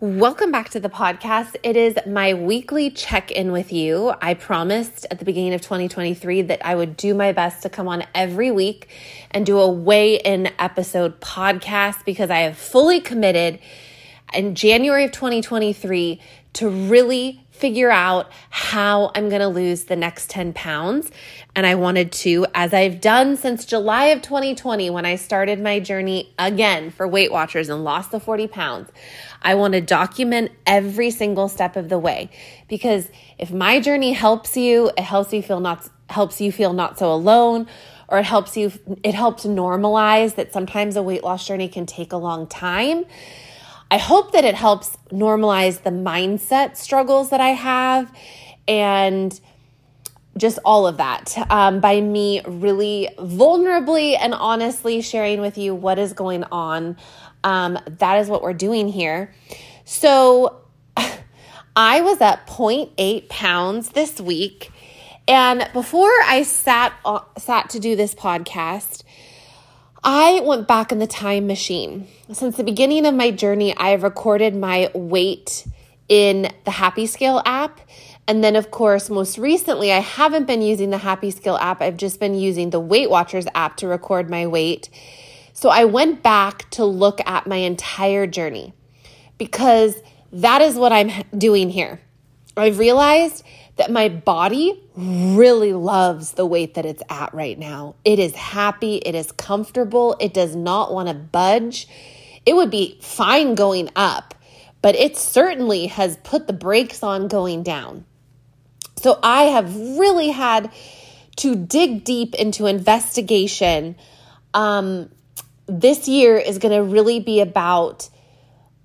Welcome back to the podcast. It is my weekly check in with you. I promised at the beginning of 2023 that I would do my best to come on every week and do a weigh in episode podcast because I have fully committed in January of 2023 to really figure out how I'm going to lose the next 10 pounds. And I wanted to, as I've done since July of 2020, when I started my journey again for Weight Watchers and lost the 40 pounds, I want to document every single step of the way. Because if my journey helps you, it helps you feel not, helps you feel not so alone or it helps you it helps normalize that sometimes a weight loss journey can take a long time I hope that it helps normalize the mindset struggles that I have and just all of that um, by me really vulnerably and honestly sharing with you what is going on. Um, that is what we're doing here. So I was at 0.8 pounds this week. And before I sat, uh, sat to do this podcast, I went back in the time machine. Since the beginning of my journey, I have recorded my weight in the Happy Scale app. And then, of course, most recently, I haven't been using the Happy Scale app. I've just been using the Weight Watchers app to record my weight. So I went back to look at my entire journey because that is what I'm doing here. I've realized that my body really loves the weight that it's at right now. It is happy, it is comfortable, it does not want to budge. It would be fine going up, but it certainly has put the brakes on going down. So I have really had to dig deep into investigation. Um, this year is going to really be about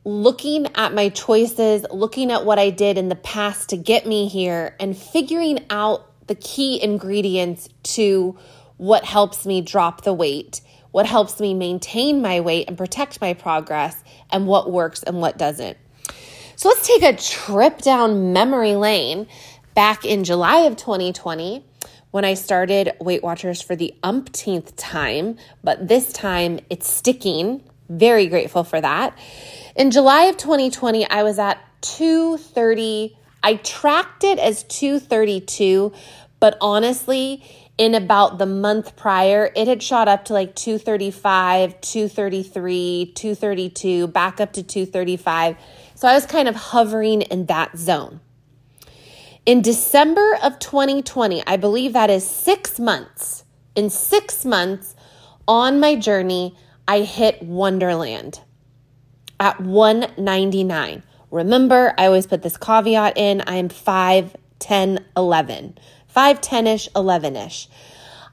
looking at my choices, looking at what I did in the past to get me here, and figuring out the key ingredients to what helps me drop the weight, what helps me maintain my weight and protect my progress, and what works and what doesn't. So let's take a trip down memory lane back in July of 2020 when I started Weight Watchers for the umpteenth time, but this time it's sticking. Very grateful for that. In July of 2020, I was at 230. I tracked it as 232, but honestly, in about the month prior, it had shot up to like 235, 233, 232, back up to 235. So I was kind of hovering in that zone. In December of 2020, I believe that is six months. In six months on my journey, I hit Onederland at 199. Remember, I always put this caveat in I am 5, 10, 11. 5, 10 ish, 11 ish.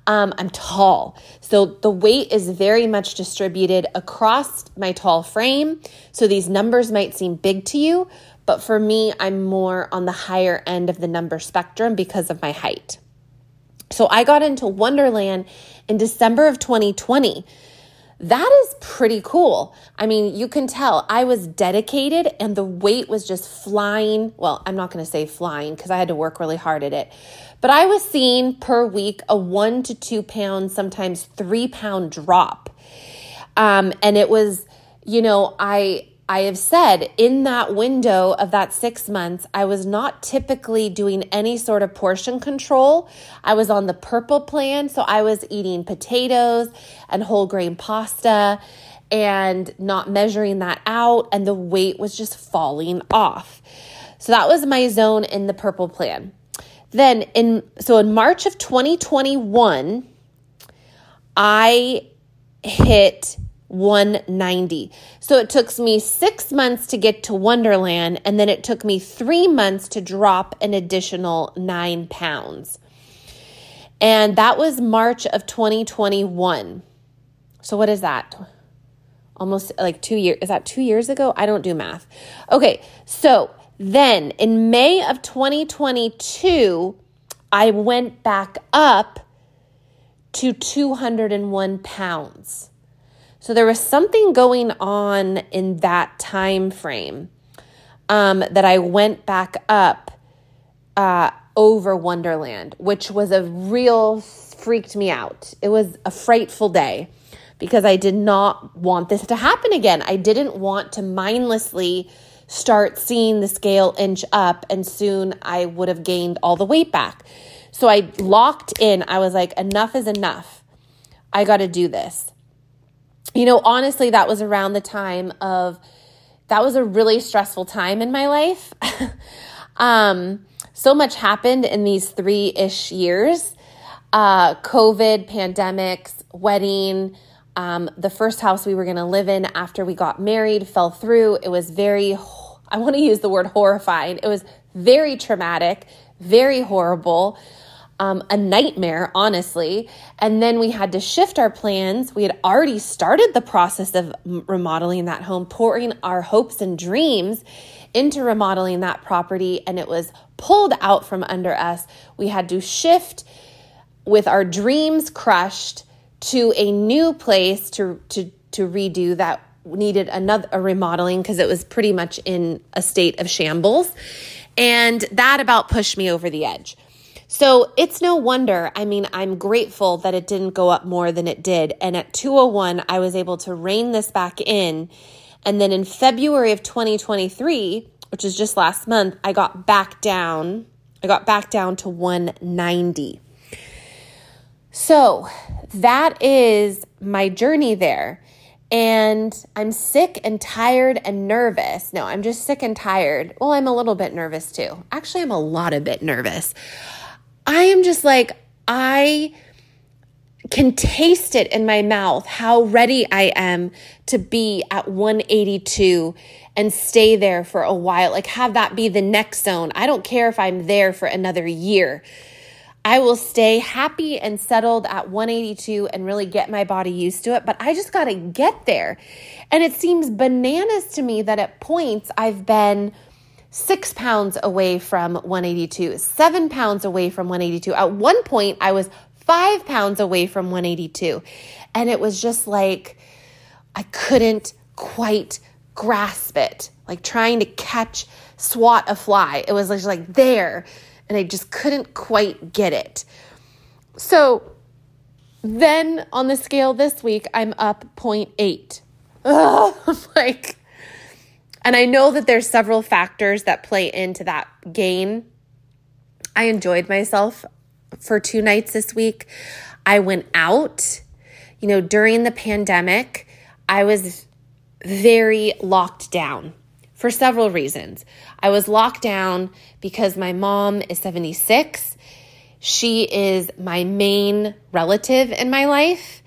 Um, I'm tall. So the weight is very much distributed across my tall frame. So these numbers might seem big to you, but for me, I'm more on the higher end of the number spectrum because of my height. So I got into Onederland in December of 2020. That is pretty cool. I mean, you can tell I was dedicated and the weight was just flying. Well, I'm not going to say flying because I had to work really hard at it. But I was seeing per week a one to two pound, sometimes three pound drop. Um, and it was, you know, I I have said in that window of that six months, I was not typically doing any sort of portion control. I was on the purple plan, so I was eating potatoes and whole grain pasta and not measuring that out, and the weight was just falling off. So that was my zone in the purple plan. Then in so in March of 2021, I hit 190. So it took me six months to get to Onederland, and then it took me three months to drop an additional nine pounds. And that was March of 2021. So what is that? Almost like two years. Is that two years ago? I don't do math. Okay, so then in May of 2022, I went back up to 201 pounds. So there was something going on in that time frame um, that I went back up uh, over Onederland, which was a real freaked me out. It was a frightful day because I did not want this to happen again. I didn't want to mindlessly start seeing the scale inch up, and soon I would have gained all the weight back. So I locked in. I was like, enough is enough. I got to do this. You know, honestly, that was around the time of, that was a really stressful time in my life. um, so much happened in these three ish years uh, COVID, pandemics, wedding. Um, the first house we were going to live in after we got married fell through. It was very, I want to use the word horrifying. It was very traumatic, very horrible um, a nightmare, honestly. And then we had to shift our plans. We had already started the process of remodeling that home, pouring our hopes and dreams into remodeling that property, and it was pulled out from under us. We had to shift with our dreams crushed to a new place to to to redo that needed another a remodeling because it was pretty much in a state of shambles and that about pushed me over the edge so it's no wonder. I mean, I'm grateful that it didn't go up more than it did. And at 201, I was able to rein this back in. And then in February of 2023, which is just last month, I got back down. I got back down to 190. So that is my journey there. And I'm sick and tired and nervous. No, I'm just sick and tired. Well, I'm a little bit nervous too. Actually, I'm a lot of bit nervous. I am just like, I can taste it in my mouth how ready I am to be at 182 and stay there for a while. Like, have that be the next zone. I don't care if I'm there for another year. I will stay happy and settled at 182 and really get my body used to it, but I just got to get there. And it seems bananas to me that at points I've been six pounds away from 182, seven pounds away from 182. At one point, I was five pounds away from 182. And it was just like, I couldn't quite grasp it, like trying to catch, swat a fly. It was just like there, and I just couldn't quite get it. So then on the scale this week, I'm up 0.8. Ugh, like, and I know that there's several factors that play into that gain. I enjoyed myself for two nights this week. I went out. You know, during the pandemic, I was very locked down for several reasons. I was locked down because my mom is 76. She is my main relative in my life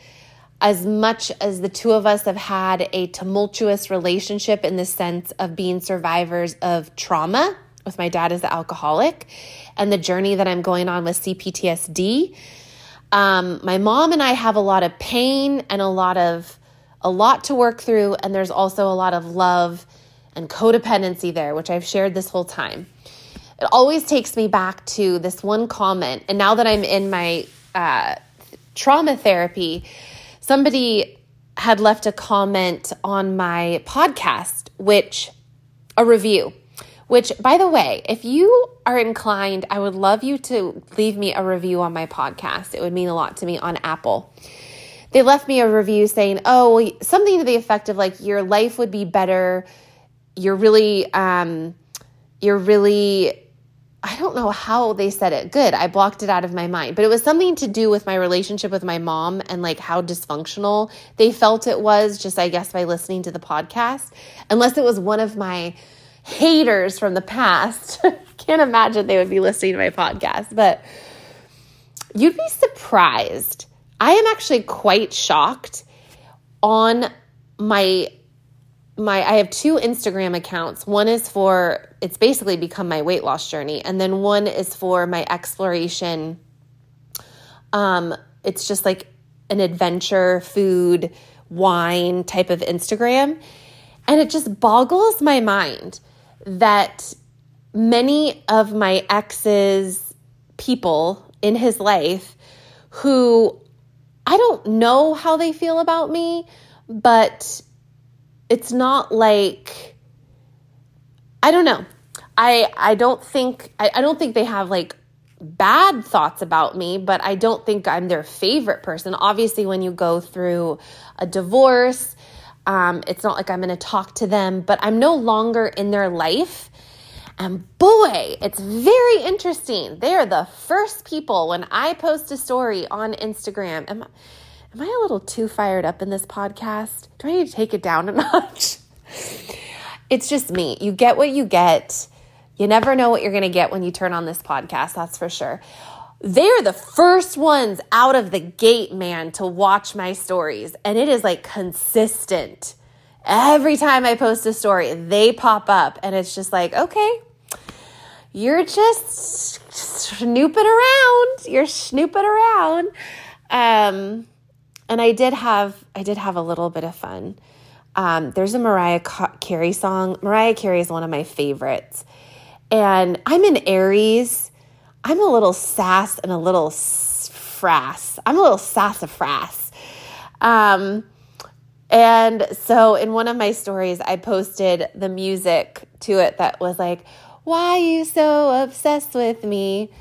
as much as the two of us have had a tumultuous relationship in the sense of being survivors of trauma with my dad as the alcoholic and the journey that I'm going on with CPTSD. Um, my mom and I have a lot of pain and a lot of a lot to work through, and there's also a lot of love and codependency there, which I've shared this whole time. It always takes me back to this one comment, and now that I'm in my uh, trauma therapy, somebody had left a comment on my podcast, which a review, which by the way, if you are inclined, I would love you to leave me a review on my podcast. It would mean a lot to me on Apple. They left me a review saying, oh, something to the effect of like, your life would be better. You're really, um, you're really I don't know how they said it. Good. I blocked it out of my mind. But it was something to do with my relationship with my mom and like how dysfunctional they felt it was, just I guess by listening to the podcast. Unless it was one of my haters from the past. Can't imagine they would be listening to my podcast. But you'd be surprised. I am actually quite shocked on my my I have two Instagram accounts. One is for it's basically become my weight loss journey and then one is for my exploration um it's just like an adventure food wine type of Instagram and it just boggles my mind that many of my ex's people in his life who I don't know how they feel about me, but it's not like I don't know. I I don't think I, I don't think they have like bad thoughts about me, but I don't think I'm their favorite person. Obviously, when you go through a divorce, Um, it's not like I'm going to talk to them, but I'm no longer in their life. And boy, it's very interesting. They are the first people when I post a story on Instagram. Am I, am I a little too fired up in this podcast? Do I need to take it down a notch? it's just me. You get what you get. You never know what you're going to get when you turn on this podcast, that's for sure. They're the first ones out of the gate, man, to watch my stories. And it is like consistent. Every time I post a story, they pop up. And it's just like, okay, you're just snooping around. You're snooping around. Um, and I did have I did have a little bit of fun. Um, there's a Mariah Carey song. Mariah Carey is one of my favorites. And I'm in Aries. I'm a little sass and a little frass. I'm a little sassafras. Um, and so in one of my stories, I posted the music to it that was like, Why you so obsessed with me?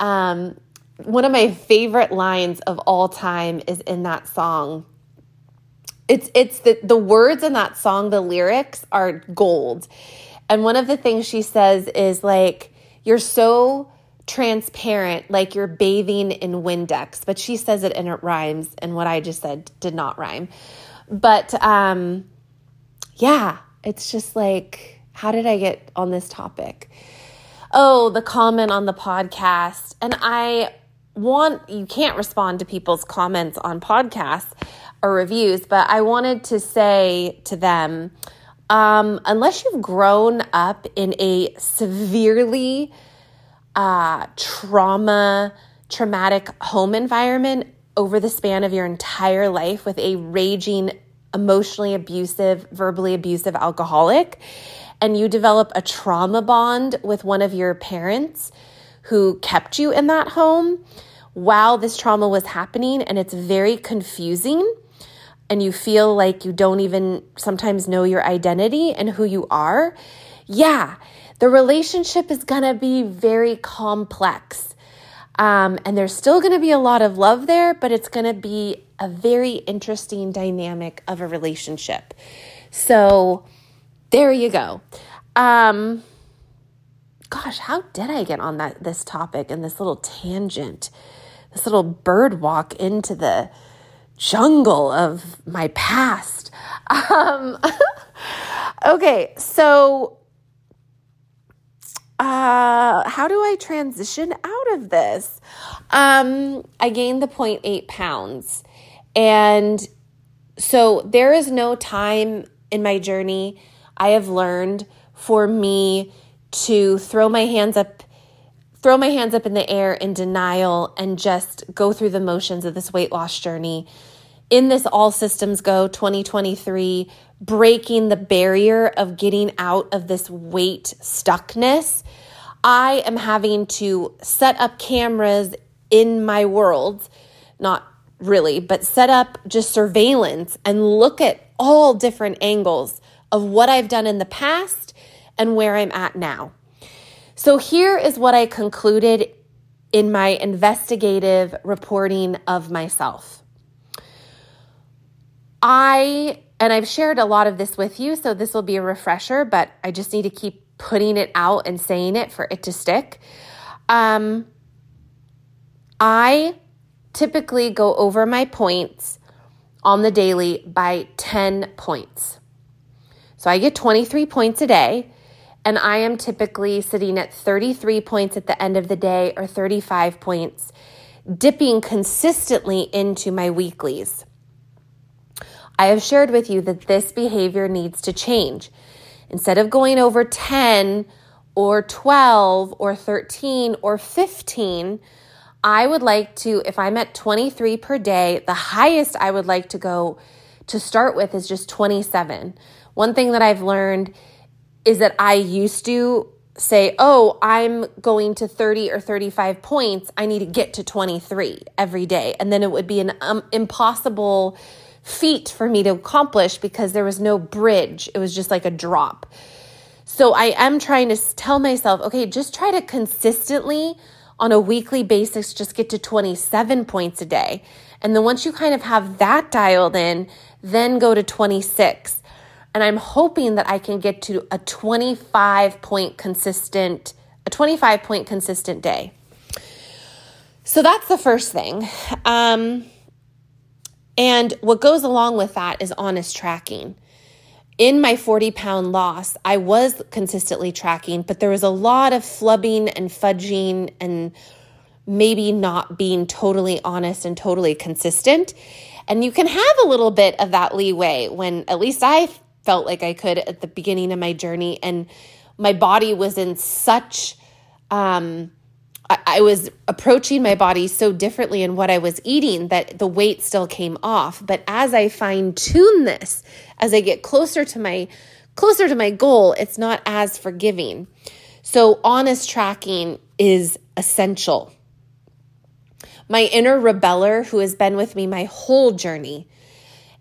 Um, one of my favorite lines of all time is in that song. It's it's the the words in that song the lyrics are gold. And one of the things she says is like you're so transparent like you're bathing in windex. But she says it and it rhymes and what i just said did not rhyme. But um yeah it's just like how did i get on this topic? Oh the comment on the podcast. And i want you can't respond to people's comments on podcasts or reviews, but I wanted to say to them um, unless you've grown up in a severely uh, trauma, traumatic home environment over the span of your entire life with a raging, emotionally abusive, verbally abusive alcoholic, and you develop a trauma bond with one of your parents who kept you in that home while this trauma was happening, and it's very confusing and you feel like you don't even sometimes know your identity and who you are, yeah, the relationship is gonna be very complex. Um, and there's still gonna be a lot of love there, but it's gonna be a very interesting dynamic of a relationship. So there you go. Um, gosh, how did I get on that this topic and this little tangent, this little bird walk into the jungle of my past. Um, okay, so uh, how do I transition out of this? Um, I gained the 0.8 pounds. And so there is no time in my journey I have learned for me to throw my hands up throw my hands up in the air in denial and just go through the motions of this weight loss journey. In this All Systems Go 2023, breaking the barrier of getting out of this weight stuckness, I am having to set up cameras in my world, not really, but set up just surveillance and look at all different angles of what I've done in the past and where I'm at now. So here is what I concluded in my investigative reporting of myself. I, and I've shared a lot of this with you, so this will be a refresher, but I just need to keep putting it out and saying it for it to stick. Um, I typically go over my points on the daily by 10 points. So I get 23 points a day and I am typically sitting at 33 points at the end of the day or 35 points, dipping consistently into my weeklies. I have shared with you that this behavior needs to change. Instead of going over 10 or 12 or 13 or 15, I would like to, if I'm at 23 per day, the highest I would like to go to start with is just 27. One thing that I've learned is that I used to say, oh, I'm going to 30 or 35 points. I need to get to 23 every day. And then it would be an um, impossible feat for me to accomplish because there was no bridge. It was just like a drop. So I am trying to tell myself, okay, just try to consistently on a weekly basis just get to 27 points a day. And then once you kind of have that dialed in, then go to 26. And I'm hoping that I can get to a 25 point consistent, a 25 point consistent day. So that's the first thing. Um, and what goes along with that is honest tracking. In my 40 pound loss, I was consistently tracking, but there was a lot of flubbing and fudging and maybe not being totally honest and totally consistent. And you can have a little bit of that leeway when at least I felt like I could at the beginning of my journey. And my body was in such, um, I, I was approaching my body so differently in what I was eating that the weight still came off. But as I fine tune this, as I get closer to my closer to my goal, it's not as forgiving. So honest tracking is essential. My inner rebeller, who has been with me my whole journey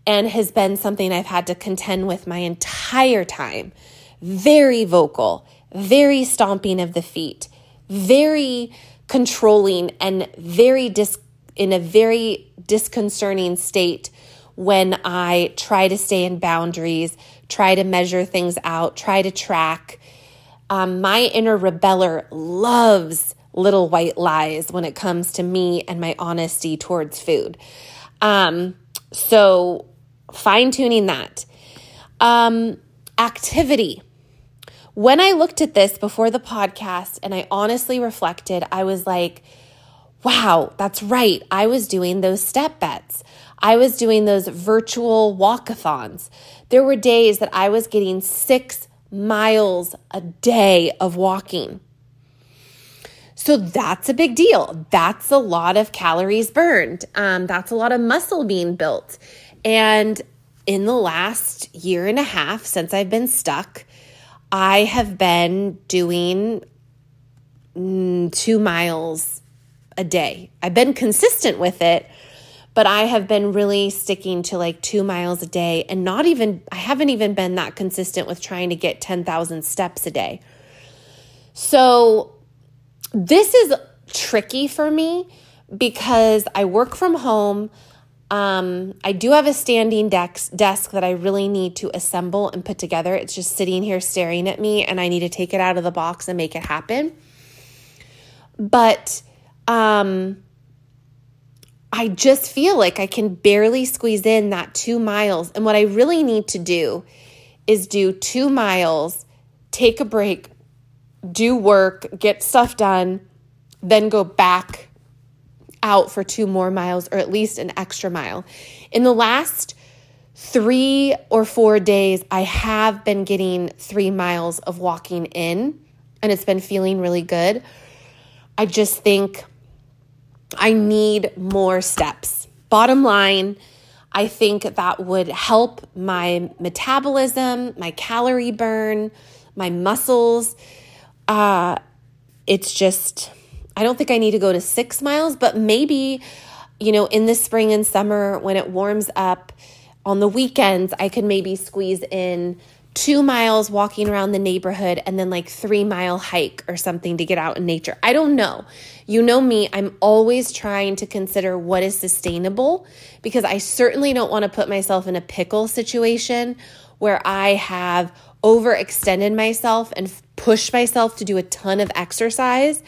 and has been something I've had to contend with my entire time, very vocal, very stomping of the feet, very controlling, and very dis- in a very disconcerting state when I try to stay in boundaries, try to measure things out, try to track. Um, my inner rebeller loves little white lies when it comes to me and my honesty towards food. Um, so, fine tuning that. Um, activity. When I looked at this before the podcast and I honestly reflected, I was like, wow, that's right. I was doing those step bets. I was doing those virtual walkathons. There were days that I was getting six miles a day of walking. So that's a big deal. That's a lot of calories burned. Um, that's a lot of muscle being built. And in the last year and a half since I've been stuck, I have been doing mm, two miles a day. I've been consistent with it, but I have been really sticking to like two miles a day and not even, I haven't even been that consistent with trying to get 10,000 steps a day. So this is tricky for me because I work from home. Um, I do have a standing desk, desk that I really need to assemble and put together. It's just sitting here staring at me, and I need to take it out of the box and make it happen. But um, I just feel like I can barely squeeze in that two miles. And what I really need to do is do two miles, take a break, do work, get stuff done, then go back out for two more miles or at least an extra mile. In the last three or four days, I have been getting three miles of walking in, and it's been feeling really good. I just think I need more steps. Bottom line, I think that would help my metabolism, my calorie burn, my muscles uh, it's just, I don't think I need to go to six miles, but maybe, you know, in the spring and summer when it warms up on the weekends, I could maybe squeeze in two miles walking around the neighborhood and then like three mile hike or something to get out in nature. I don't know. You know me, I'm always trying to consider what is sustainable because I certainly don't want to put myself in a pickle situation where I have overextended myself and pushed myself to do a ton of exercise.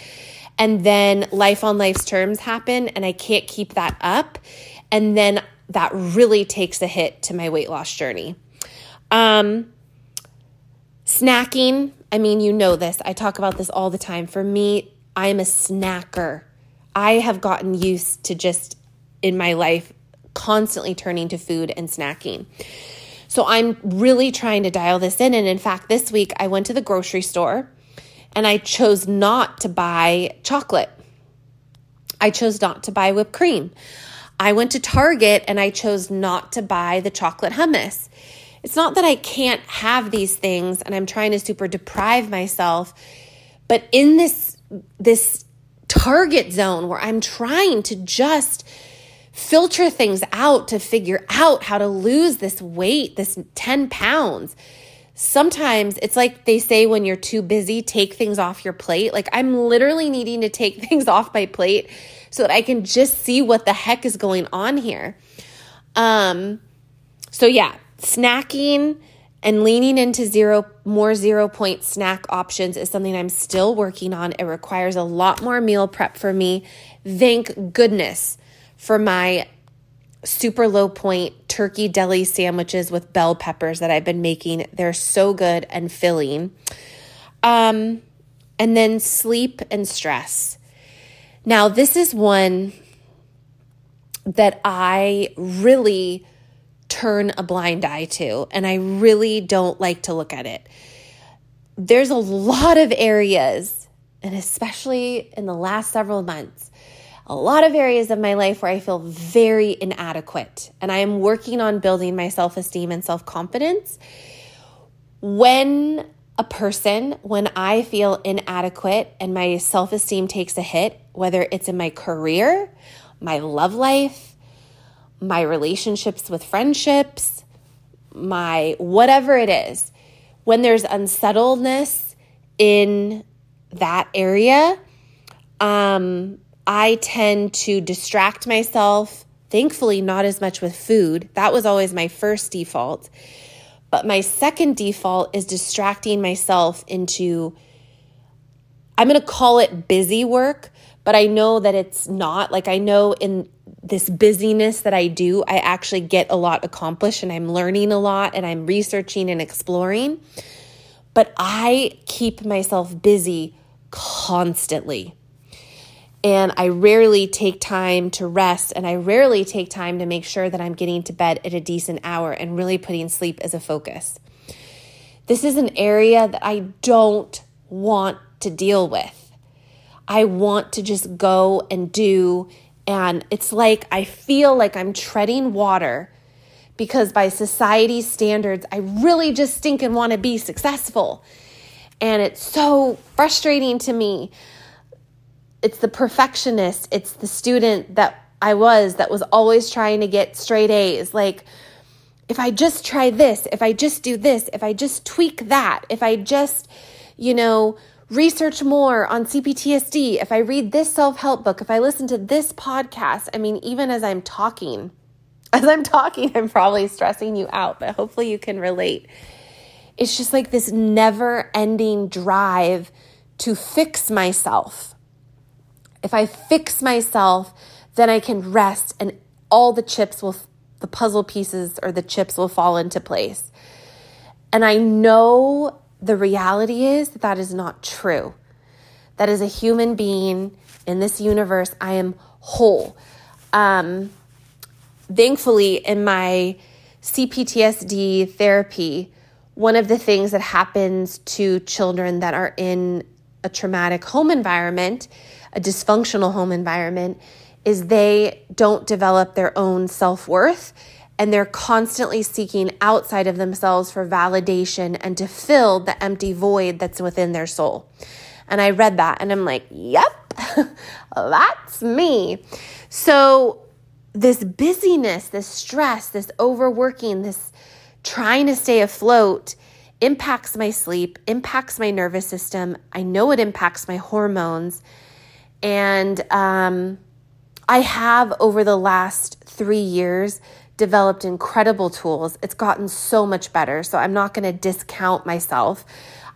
And then life on life's terms happen, and I can't keep that up. And then that really takes a hit to my weight loss journey. Um, snacking, I mean, you know this. I talk about this all the time. For me, I am a snacker. I have gotten used to just in my life constantly turning to food and snacking. So I'm really trying to dial this in. And in fact, this week I went to the grocery store and I chose not to buy chocolate. I chose not to buy whipped cream. I went to Target and I chose not to buy the chocolate hummus. It's not that I can't have these things and I'm trying to super deprive myself, but in this this target zone where I'm trying to just filter things out to figure out how to lose this weight, this 10 pounds. Sometimes it's like they say when you're too busy, take things off your plate. Like I'm literally needing to take things off my plate so that I can just see what the heck is going on here. Um, So, yeah, snacking and leaning into zero more zero point snack options is something I'm still working on. It requires a lot more meal prep for me. Thank goodness for my super low point turkey deli sandwiches with bell peppers that I've been making. They're so good and filling. Um, and then sleep and stress. Now, this is one that I really turn a blind eye to, and I really don't like to look at it. There's a lot of areas, and especially in the last several months, a lot of areas of my life where I feel very inadequate, and I am working on building my self esteem and self confidence. When a person, when I feel inadequate and my self esteem takes a hit, whether it's in my career, my love life, my relationships with friendships, my whatever it is, when there's unsettledness in that area, um, I tend to distract myself. Thankfully, not as much with food. That was always my first default. But my second default is distracting myself into, I'm going to call it busy work, but I know that it's not. Like, I know in this busyness that I do, I actually get a lot accomplished and I'm learning a lot and I'm researching and exploring. But I keep myself busy constantly. And I rarely take time to rest and I rarely take time to make sure that I'm getting to bed at a decent hour and really putting sleep as a focus. This is an area that I don't want to deal with. I want to just go and do and it's like I feel like I'm treading water because by society's standards, I really just stink and want to be successful. And it's so frustrating to me. It's the perfectionist, it's the student that I was that was always trying to get straight A's. Like, if I just try this, if I just do this, if I just tweak that, if I just, you know, research more on CPTSD, if I read this self help book, if I listen to this podcast, I mean, even as I'm talking, as I'm talking, I'm probably stressing you out, but hopefully you can relate. It's just like this never ending drive to fix myself. If I fix myself, then I can rest and all the chips will, the puzzle pieces or the chips will fall into place. And I know the reality is that that is not true. That as a human being in this universe, I am whole. Um, thankfully, in my CPTSD therapy, one of the things that happens to children that are in a traumatic home environment, a dysfunctional home environment, is they don't develop their own self worth and they're constantly seeking outside of themselves for validation and to fill the empty void that's within their soul. And I read that and I'm like, yep, that's me. So, this busyness, this stress, this overworking, this trying to stay afloat impacts my sleep, impacts my nervous system. I know it impacts my hormones. And um, I have over the last three years developed incredible tools. It's gotten so much better. So I'm not going to discount myself.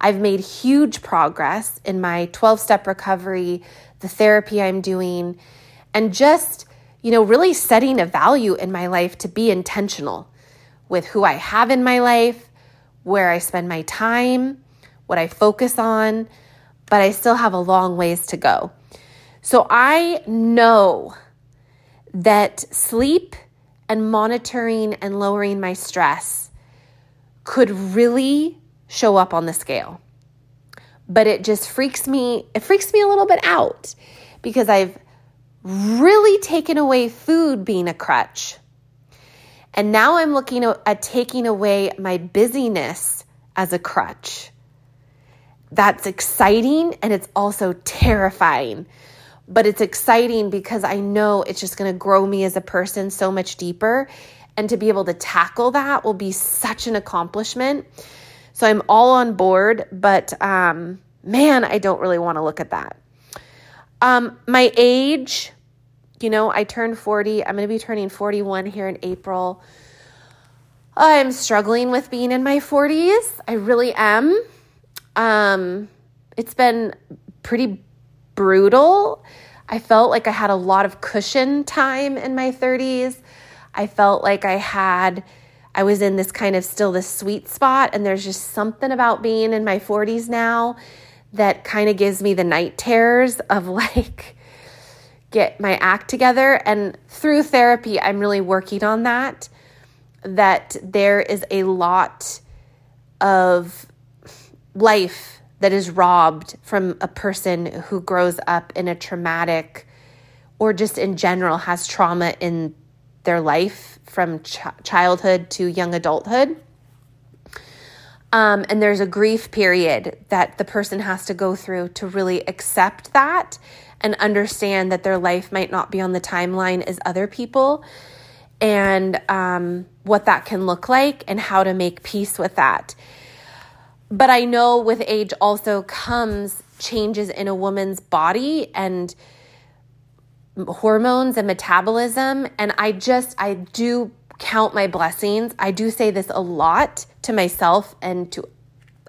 I've made huge progress in my 12 step recovery, the therapy I'm doing, and just, you know, really setting a value in my life to be intentional with who I have in my life, where I spend my time, what I focus on, but I still have a long ways to go. So I know that sleep and monitoring and lowering my stress could really show up on the scale. But it just freaks me, it freaks me a little bit out because I've really taken away food being a crutch. And now I'm looking at taking away my busyness as a crutch. That's exciting and it's also terrifying but it's exciting because I know it's just going to grow me as a person so much deeper. And to be able to tackle that will be such an accomplishment. So I'm all on board, but um, man, I don't really want to look at that. Um, my age, you know, I turned 40. I'm going to be turning 41 here in April. I'm struggling with being in my 40s. I really am. Um, it's been pretty brutal. I felt like I had a lot of cushion time in my 30s. I felt like I had, I was in this kind of still this sweet spot. And there's just something about being in my 40s now that kind of gives me the night terrors of like, get my act together. And through therapy, I'm really working on that. That there is a lot of life that is robbed from a person who grows up in a traumatic or just in general has trauma in their life from ch- childhood to young adulthood. Um, and there's a grief period that the person has to go through to really accept that and understand that their life might not be on the timeline as other people and um, what that can look like and how to make peace with that. But I know with age also comes changes in a woman's body and hormones and metabolism. And I just, I do count my blessings. I do say this a lot to myself and to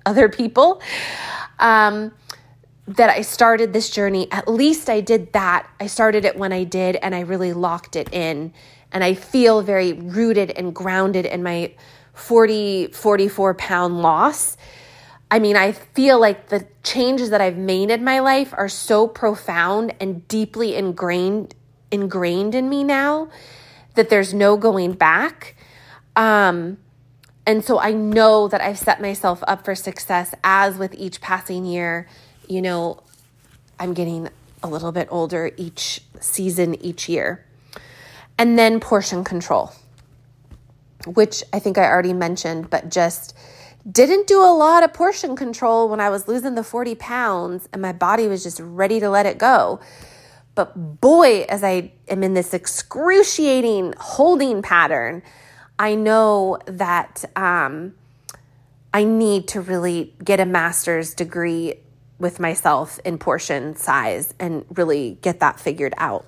other people. Um, that I started this journey, at least I did that. I started it when I did, and I really locked it in. And I feel very rooted and grounded in my 40, 44 pound loss. I mean, I feel like the changes that I've made in my life are so profound and deeply ingrained ingrained in me now that there's no going back. Um, and so I know that I've set myself up for success as with each passing year you know, I'm getting a little bit older each season, each year. And then portion control, which I think I already mentioned, but just didn't do a lot of portion control when I was losing the 40 pounds and my body was just ready to let it go. But boy, as I am in this excruciating holding pattern, I know that um, I need to really get a master's degree with myself in portion size and really get that figured out.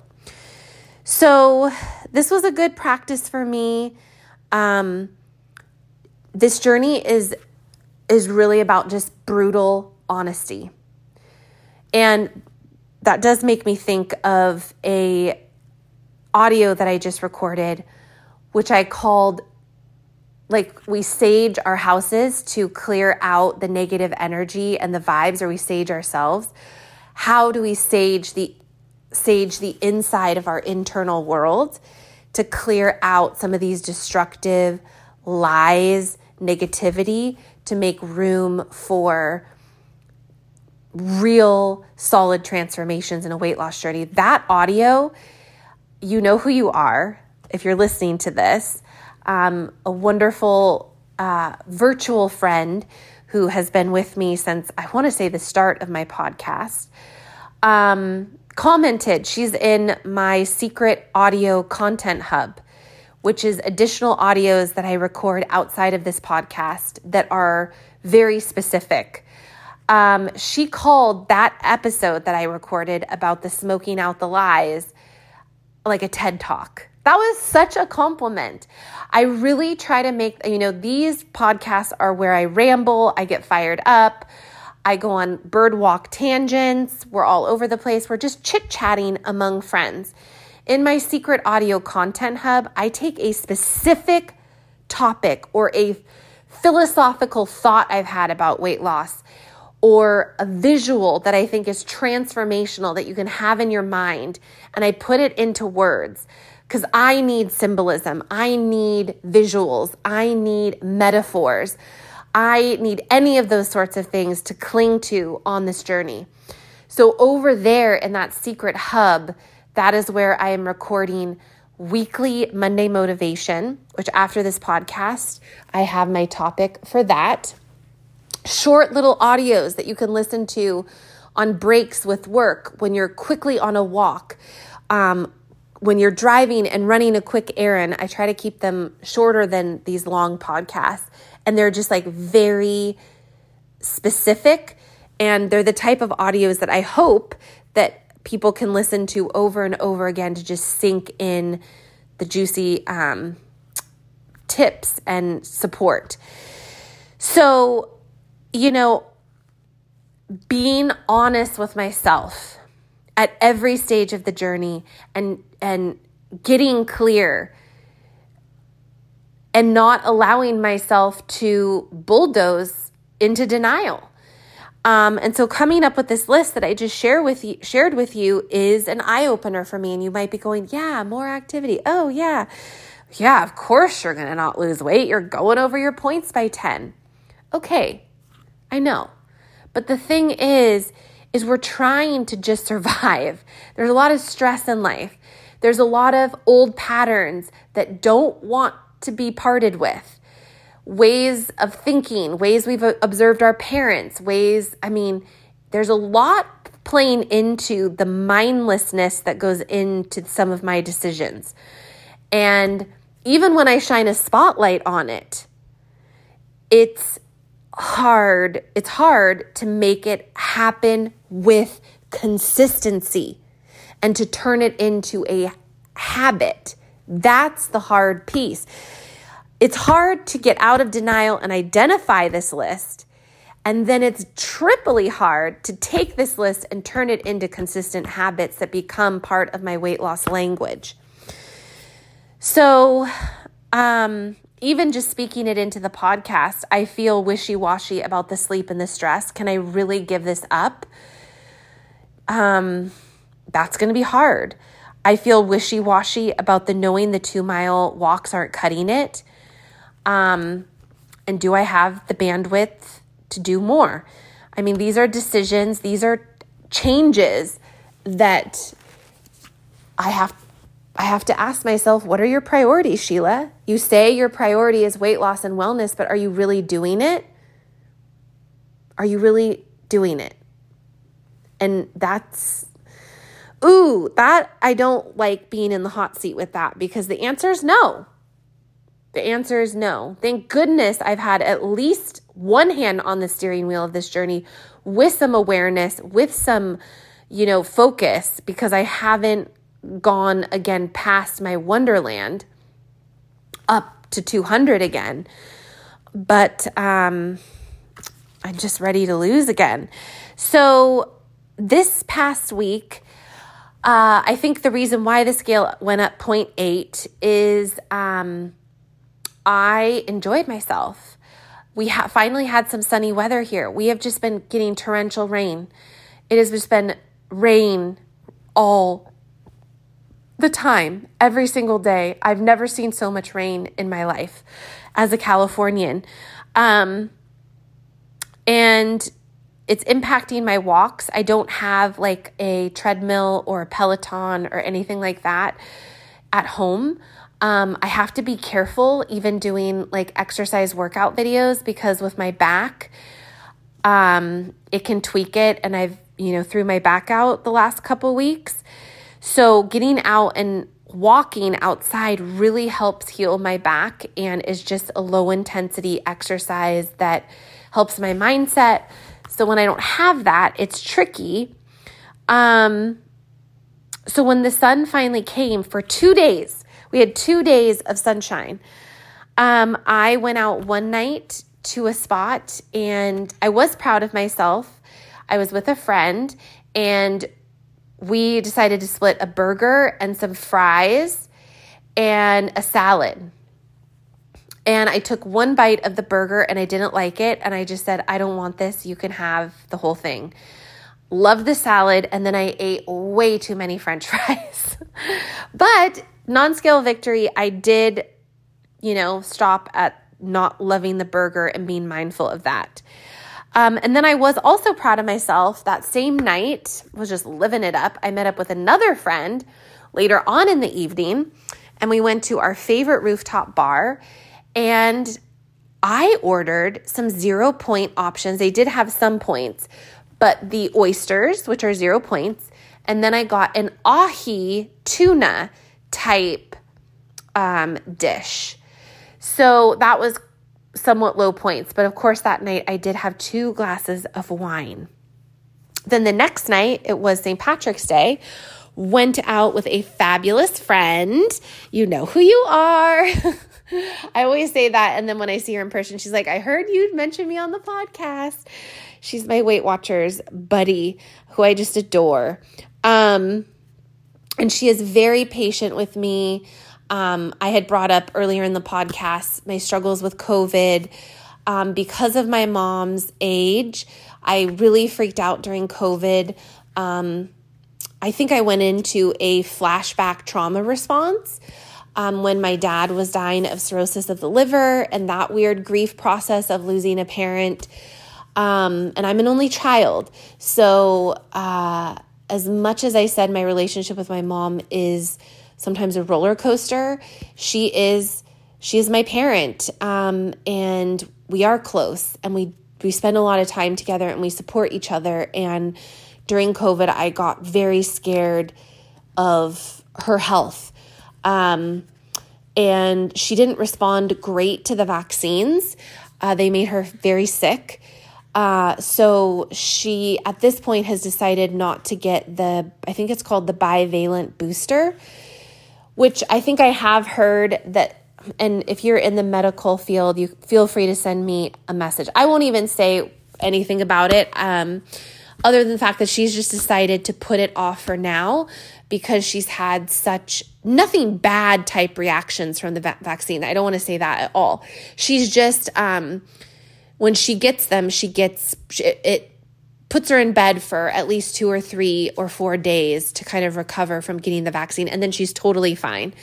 So, this was a good practice for me. Um, this journey is is really about just brutal honesty. And that does make me think of a audio that I just recorded which I called like we sage our houses to clear out the negative energy and the vibes or we sage ourselves how do we sage the sage the inside of our internal world to clear out some of these destructive lies negativity to make room for real solid transformations in a weight loss journey. That audio you know who you are if you're listening to this. Um, a wonderful uh, virtual friend who has been with me since I want to say the start of my podcast. Um, commented, she's in my secret audio content hub, which is additional audios that I record outside of this podcast that are very specific. Um, she called that episode that I recorded about the smoking out the lies like a TED talk. That was such a compliment. I really try to make, you know, these podcasts are where I ramble, I get fired up, I go on bird walk tangents, we're all over the place, we're just chit chatting among friends. In my secret audio content hub, I take a specific topic or a philosophical thought I've had about weight loss or a visual that I think is transformational that you can have in your mind, and I put it into words because I need symbolism. I need visuals. I need metaphors. I need any of those sorts of things to cling to on this journey. So, over there in that secret hub, that is where I am recording weekly Monday motivation, which after this podcast, I have my topic for that. Short little audios that you can listen to on breaks with work when you're quickly on a walk. Um, when you're driving and running a quick errand, I try to keep them shorter than these long podcasts. And they're just like very specific. And they're the type of audios that I hope that people can listen to over and over again to just sink in the juicy um, tips and support. So, you know, being honest with myself at every stage of the journey and and getting clear and not allowing myself to bulldoze into denial. Um, and so coming up with this list that I just share with you, shared with you is an eye opener for me. And you might be going, yeah, more activity. Oh, yeah. Yeah, of course you're going to not lose weight. You're going over your points by 10. Okay, I know. But the thing is, is we're trying to just survive. There's a lot of stress in life. There's a lot of old patterns that don't want to be parted with. Ways of thinking, ways we've uh, observed our parents, ways, I mean, there's a lot playing into the mindlessness that goes into some of my decisions. And even when I shine a spotlight on it, it's hard. It's hard to make it happen with consistency and to turn it into a habit. That's the hard piece. It's hard to get out of denial and identify this list. And then it's triply hard to take this list and turn it into consistent habits that become part of my weight loss language. So, um, even just speaking it into the podcast, I feel wishy washy about the sleep and the stress. Can I really give this up? Um, that's going to be hard. I feel wishy washy about the knowing the two mile walks aren't cutting it. Um, and do I have the bandwidth to do more? I mean, these are decisions, these are changes that I have I have to ask myself, what are your priorities, Sheila? You say your priority is weight loss and wellness, but are you really doing it? Are you really doing it? And that's, ooh, that I don't like being in the hot seat with that because the answer is no. The answer is no. Thank goodness I've had at least one hand on the steering wheel of this journey with some awareness, with some, you know, focus because I haven't gone again past my Onederland up to 200 again. But um, I'm just ready to lose again. So this past week, uh, I think the reason why the scale went up 0.8 is um, I enjoyed myself. We ha- finally had some sunny weather here. We have just been getting torrential rain. It has just been rain all the time, every single day. I've never seen so much rain in my life as a Californian. Um, and it's impacting my walks. I don't have like a treadmill or a Peloton or anything like that at home. Um, I have to be careful even doing like exercise workout videos because with my back, um, it can tweak it. And I've, you know, threw my back out the last couple weeks. So, getting out and walking outside really helps heal my back and is just a low intensity exercise that helps my mindset. So, when I don't have that, it's tricky. Um, so, when the sun finally came for two days, we had two days of sunshine. Um, I went out one night to a spot and I was proud of myself. I was with a friend and we decided to split a burger and some fries and a salad. And I took one bite of the burger and I didn't like it. And I just said, I don't want this. You can have the whole thing. Loved the salad. And then I ate way too many french fries. but non scale victory, I did, you know, stop at not loving the burger and being mindful of that. Um, and then I was also proud of myself that same night, was just living it up. I met up with another friend later on in the evening, and we went to our favorite rooftop bar. And I ordered some zero point options. They did have some points, but the oysters, which are zero points, and then I got an ahi tuna type um, dish. So that was somewhat low points. But of course, that night I did have two glasses of wine. Then the next night, it was St. Patrick's Day. went out with a fabulous friend. You know who you are. I always say that. And then when I see her in person, she's like, I heard you'd mention me on the podcast. She's my Weight Watchers buddy who I just adore. Um, and she is very patient with me. Um, I had brought up earlier in the podcast my struggles with COVID. Um, because of my mom's age, I really freaked out during COVID. Um, I think I went into a flashback trauma response um, when my dad was dying of cirrhosis of the liver and that weird grief process of losing a parent. Um, and I'm an only child. So, uh, as much as I said my relationship with my mom is sometimes a roller coaster, she is she is my parent, um, and we are close, and we we spend a lot of time together, and we support each other. And during COVID, I got very scared of her health. Um, and she didn't respond great to the vaccines. Uh, they made her very sick. Uh, so she, at this point, has decided not to get the, I think it's called the bivalent booster, which I think I have heard that. And if you're in the medical field, you feel free to send me a message. I won't even say anything about it. Um, other than the fact that she's just decided to put it off for now because she's had such nothing bad type reactions from the va- vaccine. I don't want to say that at all. She's just um, when she gets them, she gets it, puts her in bed for at least two or three or four days to kind of recover from getting the vaccine, and then she's totally fine.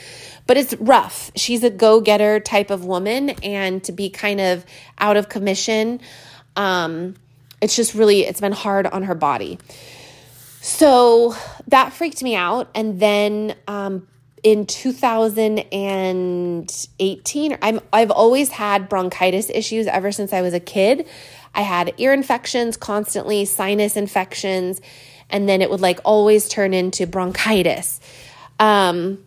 But it's rough. She's a go getter type of woman, and to be kind of out of commission, um, it's just really, it's been hard on her body. So that freaked me out. And then um, in 2018, I'm, I've always had bronchitis issues ever since I was a kid. I had ear infections constantly, sinus infections, and then it would like always turn into bronchitis. Um,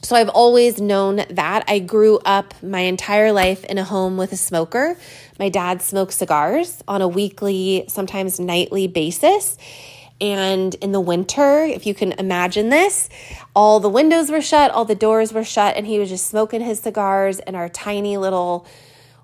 so I've always known that. I grew up my entire life in a home with a smoker. My dad smoked cigars on a weekly, sometimes nightly basis. And in the winter, if you can imagine this, all the windows were shut, all the doors were shut, and he was just smoking his cigars in our tiny little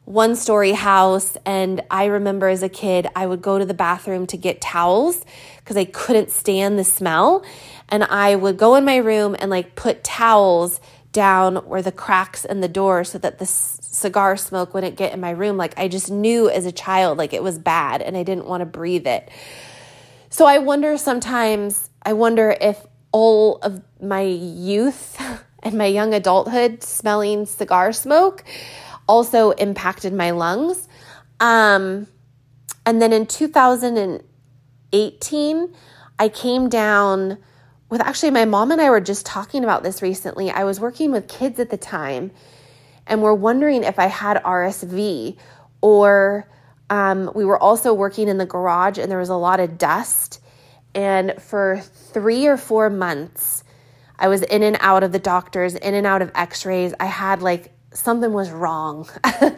one story house. And I remember as a kid, I would go to the bathroom to get towels because I couldn't stand the smell. And I would go in my room and like put towels down where the cracks in the door so that the cigar smoke wouldn't get in my room. Like I just knew as a child, like it was bad and I didn't want to breathe it. So I wonder sometimes, I wonder if all of my youth and my young adulthood smelling cigar smoke also impacted my lungs. Um, and then in 2018, I came down with actually my mom and I were just talking about this recently. I was working with kids at the time and we're wondering if I had RSV or um, we were also working in the garage and there was a lot of dust. And for three or four months, I was in and out of the doctors, in and out of x rays. I had like something was wrong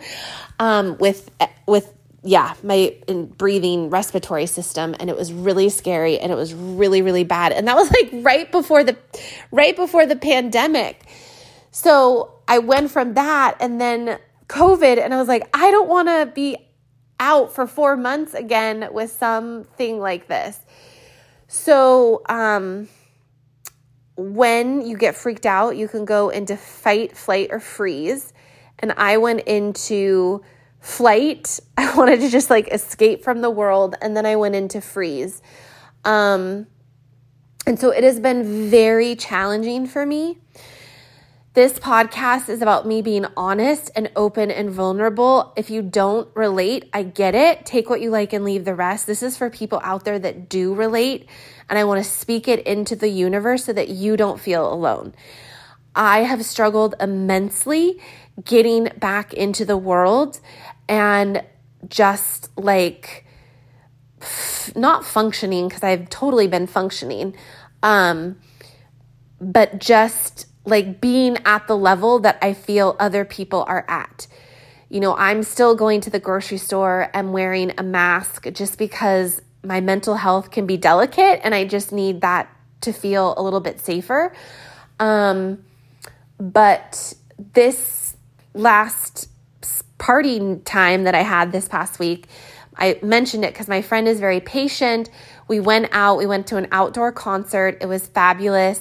um, with, with, yeah, my breathing respiratory system. And it was really scary and it was really, really bad. And that was like right before the, right before the pandemic. So I went from that and then COVID, and I was like, I don't want to be out for four months again with something like this. So, um, when you get freaked out, you can go into fight, flight, or freeze. And I went into flight. I wanted to just like escape from the world. And then I went into freeze. Um, and so it has been very challenging for me. This podcast is about me being honest and open and vulnerable. If you don't relate, I get it. Take what you like and leave the rest. This is for people out there that do relate, and I want to speak it into the universe so that you don't feel alone. I have struggled immensely getting back into the world and just like not functioning because I've totally been functioning, um, but just like being at the level that I feel other people are at. You know, I'm still going to the grocery store and wearing a mask just because my mental health can be delicate and I just need that to feel a little bit safer. Um, but this last party time that I had this past week, I mentioned it because my friend is very patient. We went out, we went to an outdoor concert. It was fabulous.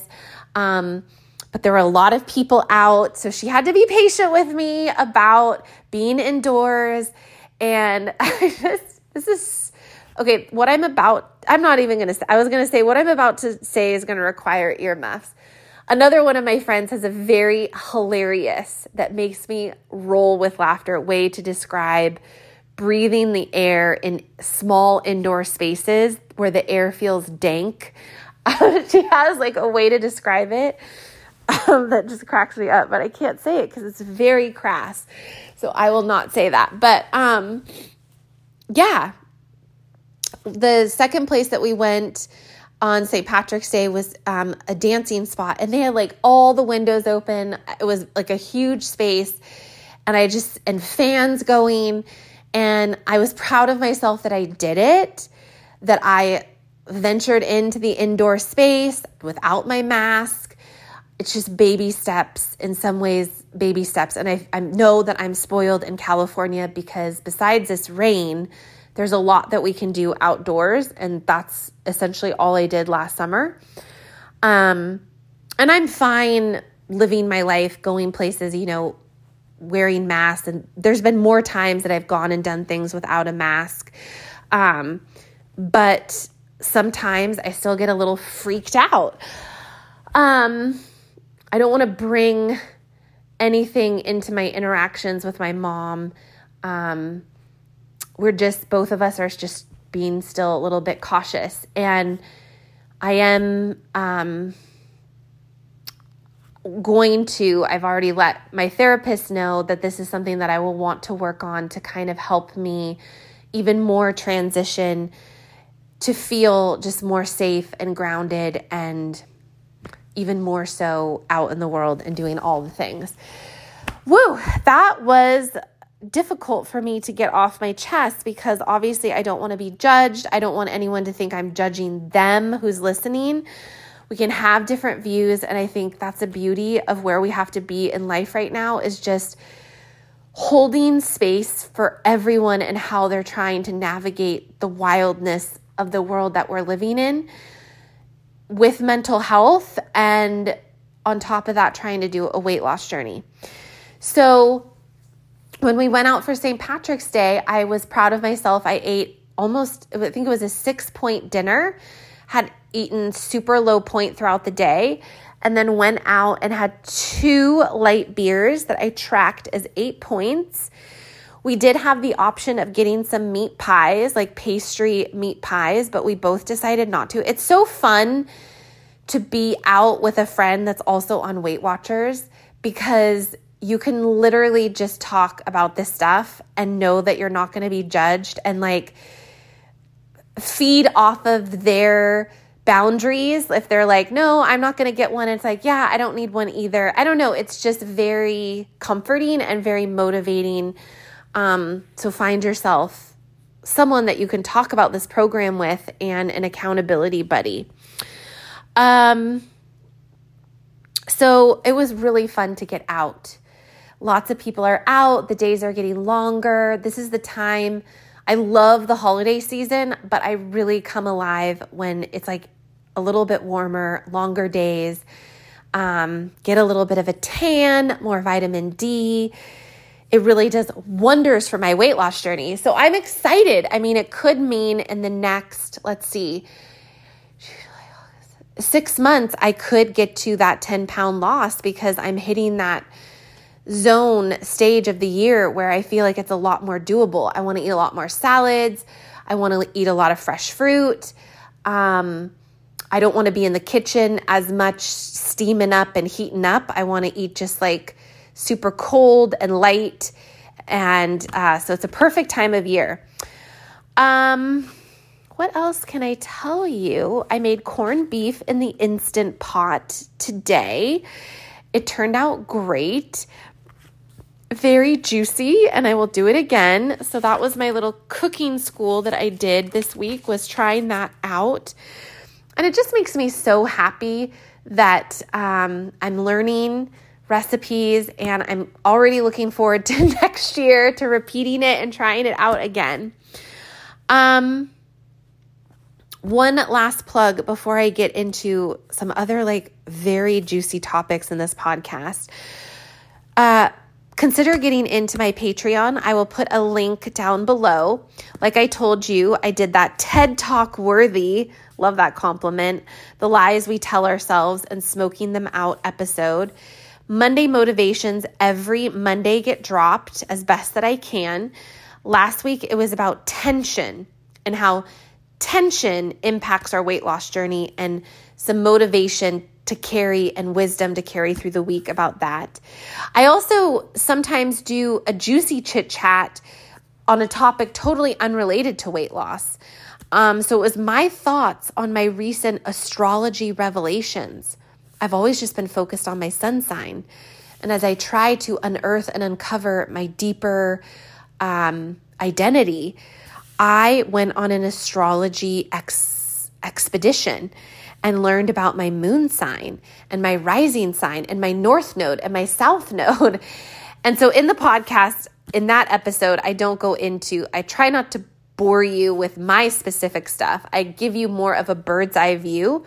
Um, but there were a lot of people out. So she had to be patient with me about being indoors. And I just, this is okay. What I'm about, I'm not even going to say, I was going to say, what I'm about to say is going to require earmuffs. Another one of my friends has a very hilarious that makes me roll with laughter way to describe breathing the air in small indoor spaces where the air feels dank. she has like a way to describe it that just cracks me up, but I can't say it because it's very crass. So I will not say that. But um, yeah, the second place that we went on St. Patrick's Day was um, a dancing spot, and they had like all the windows open. It was like a huge space, and I just, and fans going. And I was proud of myself that I did it, that I ventured into the indoor space without my mask. It's just baby steps, in some ways, baby steps. And I, I know that I'm spoiled in California because besides this rain, there's a lot that we can do outdoors, and that's essentially all I did last summer. Um, and I'm fine living my life, going places, you know, wearing masks. And there's been more times that I've gone and done things without a mask. Um, but sometimes I still get a little freaked out. Um, I don't want to bring anything into my interactions with my mom. Um, we're just both of us are just being still a little bit cautious and i am um, going to i've already let my therapist know that this is something that i will want to work on to kind of help me even more transition to feel just more safe and grounded and even more so out in the world and doing all the things woo that was difficult for me to get off my chest because obviously I don't want to be judged. I don't want anyone to think I'm judging them who's listening. We can have different views and I think that's the beauty of where we have to be in life right now is just holding space for everyone and how they're trying to navigate the wildness of the world that we're living in with mental health and on top of that trying to do a weight loss journey. So when we went out for St. Patrick's Day, I was proud of myself. I ate almost, I think it was a six point dinner, had eaten super low point throughout the day, and then went out and had two light beers that I tracked as eight points. We did have the option of getting some meat pies, like pastry meat pies, but we both decided not to. It's so fun to be out with a friend that's also on Weight Watchers because you can literally just talk about this stuff and know that you're not going to be judged and like feed off of their boundaries. If they're like, no, I'm not going to get one, it's like, yeah, I don't need one either. I don't know. It's just very comforting and very motivating. Um, so find yourself someone that you can talk about this program with and an accountability buddy. Um, so it was really fun to get out Lots of people are out, the days are getting longer. This is the time. I love the holiday season, but I really come alive when it's like a little bit warmer, longer days. Um, get a little bit of a tan, more vitamin D. It really does wonders for my weight loss journey. So I'm excited. I mean, it could mean in the next, let's see, six months, I could get to that 10 pound loss because I'm hitting that zone stage of the year where I feel like it's a lot more doable. I want to eat a lot more salads. I want to eat a lot of fresh fruit. Um, I don't want to be in the kitchen as much steaming up and heating up. I want to eat just like super cold and light. And uh, so it's a perfect time of year. Um, what else can I tell you? I made corned beef in the instant pot today. It turned out great very juicy and I will do it again. So that was my little cooking school that I did this week was trying that out. And it just makes me so happy that um, I'm learning recipes and I'm already looking forward to next year to repeating it and trying it out again. Um, one last plug before I get into some other like very juicy topics in this podcast. Uh, consider getting into my Patreon. I will put a link down below. Like I told you, I did that TED Talk worthy, love that compliment, the lies we tell ourselves and smoking them out episode. Monday motivations every Monday get dropped as best that I can. Last week it was about tension and how tension impacts our weight loss journey and some motivation to carry and wisdom to carry through the week about that. I also sometimes do a juicy chit chat on a topic totally unrelated to weight loss. Um, so it was my thoughts on my recent astrology revelations. I've always just been focused on my sun sign. And as I try to unearth and uncover my deeper um, identity, I went on an astrology ex- expedition and learned about my moon sign and my rising sign and my north node and my south node. And so in the podcast, in that episode, I don't go into, I try not to bore you with my specific stuff. I give you more of a bird's eye view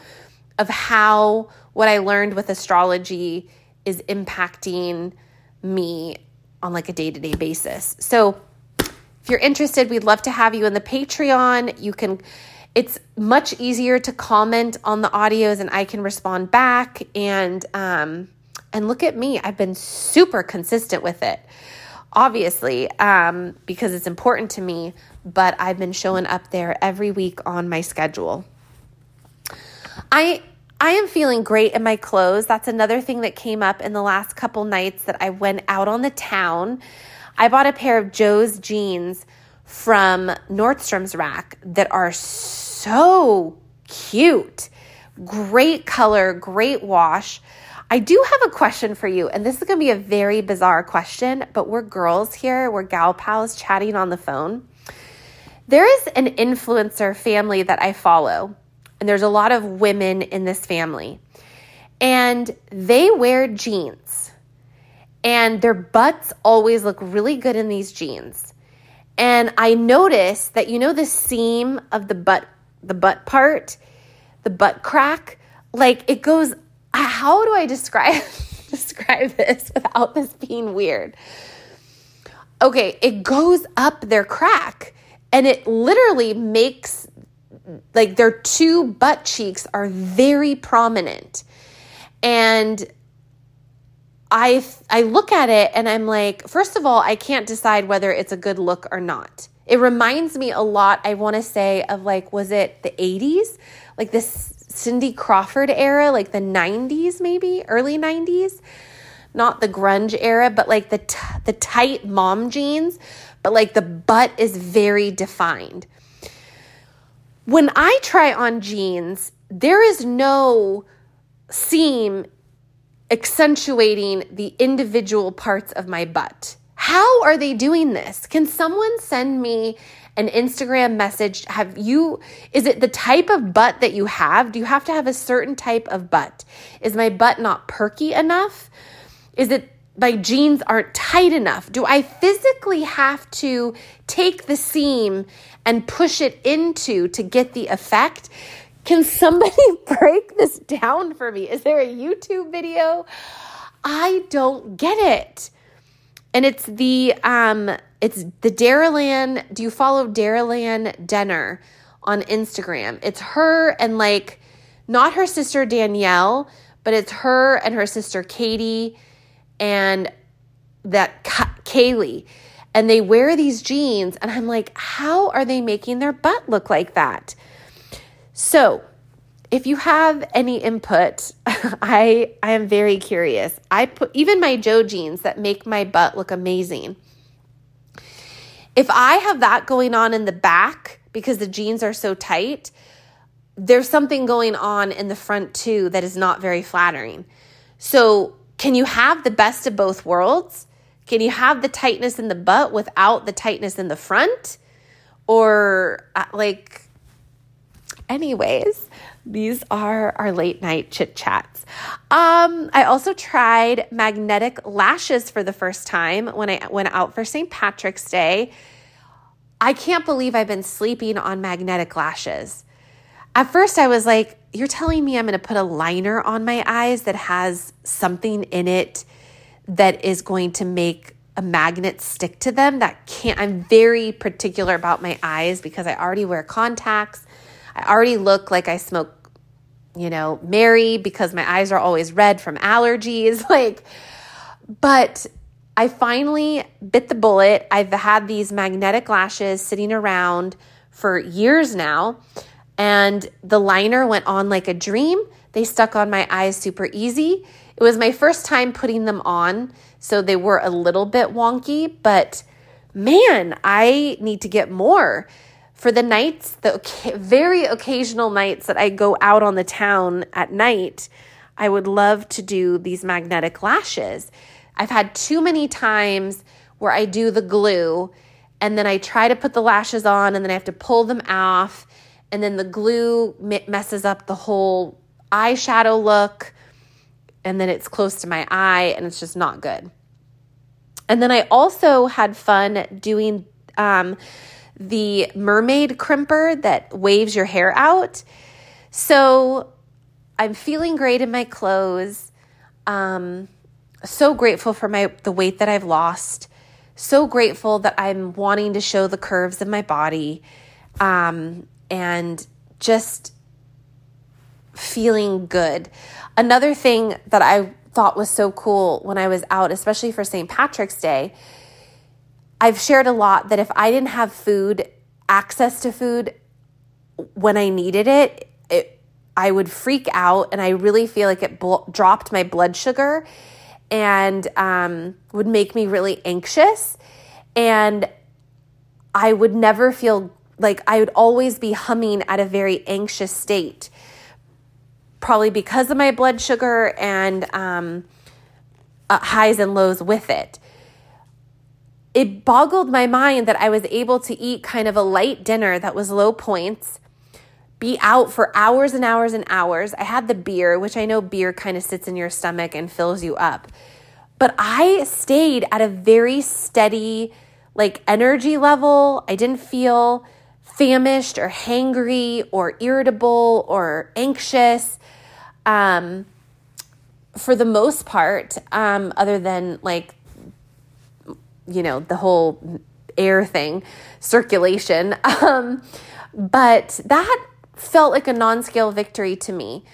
of how what I learned with astrology is impacting me on like a day-to-day basis. So if you're interested, we'd love to have you in the Patreon. You can it's much easier to comment on the audios and I can respond back and um and look at me. I've been super consistent with it. Obviously, um because it's important to me, but I've been showing up there every week on my schedule. I I am feeling great in my clothes. That's another thing that came up in the last couple nights that I went out on the town. I bought a pair of Joe's jeans from Nordstrom's rack that are so cute. Great color, great wash. I do have a question for you, and this is going to be a very bizarre question, but we're girls here, we're gal pals chatting on the phone. There is an influencer family that I follow and there's a lot of women in this family. And they wear jeans, and their butts always look really good in these jeans. And I noticed that you know the seam of the butt, the butt part, the butt crack, like it goes. How do I describe describe this without this being weird? Okay, it goes up their crack, and it literally makes like their two butt cheeks are very prominent. And I I look at it and I'm like, first of all, I can't decide whether it's a good look or not. It reminds me a lot, I want to say, of like, was it the 80s? Like this Cindy Crawford era, like the 90s, maybe early 90s. Not the grunge era, but like the t- the tight mom jeans, but like the butt is very defined. When I try on jeans, there is no seam accentuating the individual parts of my butt. How are they doing this? Can someone send me an Instagram message? Have you, is it the type of butt that you have? Do you have to have a certain type of butt? Is my butt not perky enough? Is it my jeans aren't tight enough? Do I physically have to take the seam and push it into to get the effect. Can somebody break this down for me? Is there a YouTube video? I don't get it. And it's the um it's the Daralan. Do you follow Daralan Denner on Instagram? It's her and like not her sister Danielle, but it's her and her sister Katie and that Kaylee and they wear these jeans and I'm like, how are they making their butt look like that? So, if you have any input, I I am very curious. I put even my Joe jeans that make my butt look amazing. If I have that going on in the back because the jeans are so tight, there's something going on in the front too that is not very flattering. So, can you have the best of both worlds? Can you have the tightness in the butt without the tightness in the front? Or uh, like, anyways, these are our late night chit chats. Um, I also tried magnetic lashes for the first time when I went out for St. Patrick's Day. I can't believe I've been sleeping on magnetic lashes. At first, I was like, You're telling me I'm going to put a liner on my eyes that has something in it that is going to make a magnet stick to them? That can't, I'm very particular about my eyes because I already wear contacts. I already look like I smoke, you know, Mary because my eyes are always red from allergies. Like, but I finally bit the bullet. I've had these magnetic lashes sitting around for years now, and the liner went on like a dream. They stuck on my eyes super easy. It was my first time putting them on, so they were a little bit wonky, but man, I need to get more for the nights, the very occasional nights that I go out on the town at night, I would love to do these magnetic lashes. I've had too many times where I do the glue and then I try to put the lashes on and then I have to pull them off and then the glue messes up the whole eyeshadow look and then it's close to my eye and it's just not good. And then I also had fun doing um, the mermaid crimper that waves your hair out. So I'm feeling great in my clothes. Um, so grateful for my the weight that I've lost. So grateful that I'm wanting to show the curves of my body, um, and just feeling good. Another thing that I thought was so cool when I was out, especially for St. Patrick's Day, I've shared a lot that if I didn't have food, access to food when I needed it, it I would freak out and I really feel like it bl- dropped my blood sugar and um, would make me really anxious. And I would never feel like I would always be humming at a very anxious state, probably because of my blood sugar and um, uh, highs and lows with it it boggled my mind that I was able to eat kind of a light dinner that was low points, be out for hours and hours and hours. I had the beer, which I know beer kind of sits in your stomach and fills you up. But I stayed at a very steady, like energy level. I didn't feel famished or hangry or irritable or anxious. Um, for the most part, um, other than like you know, the whole air thing, circulation. Um, but that felt like a non scale victory to me.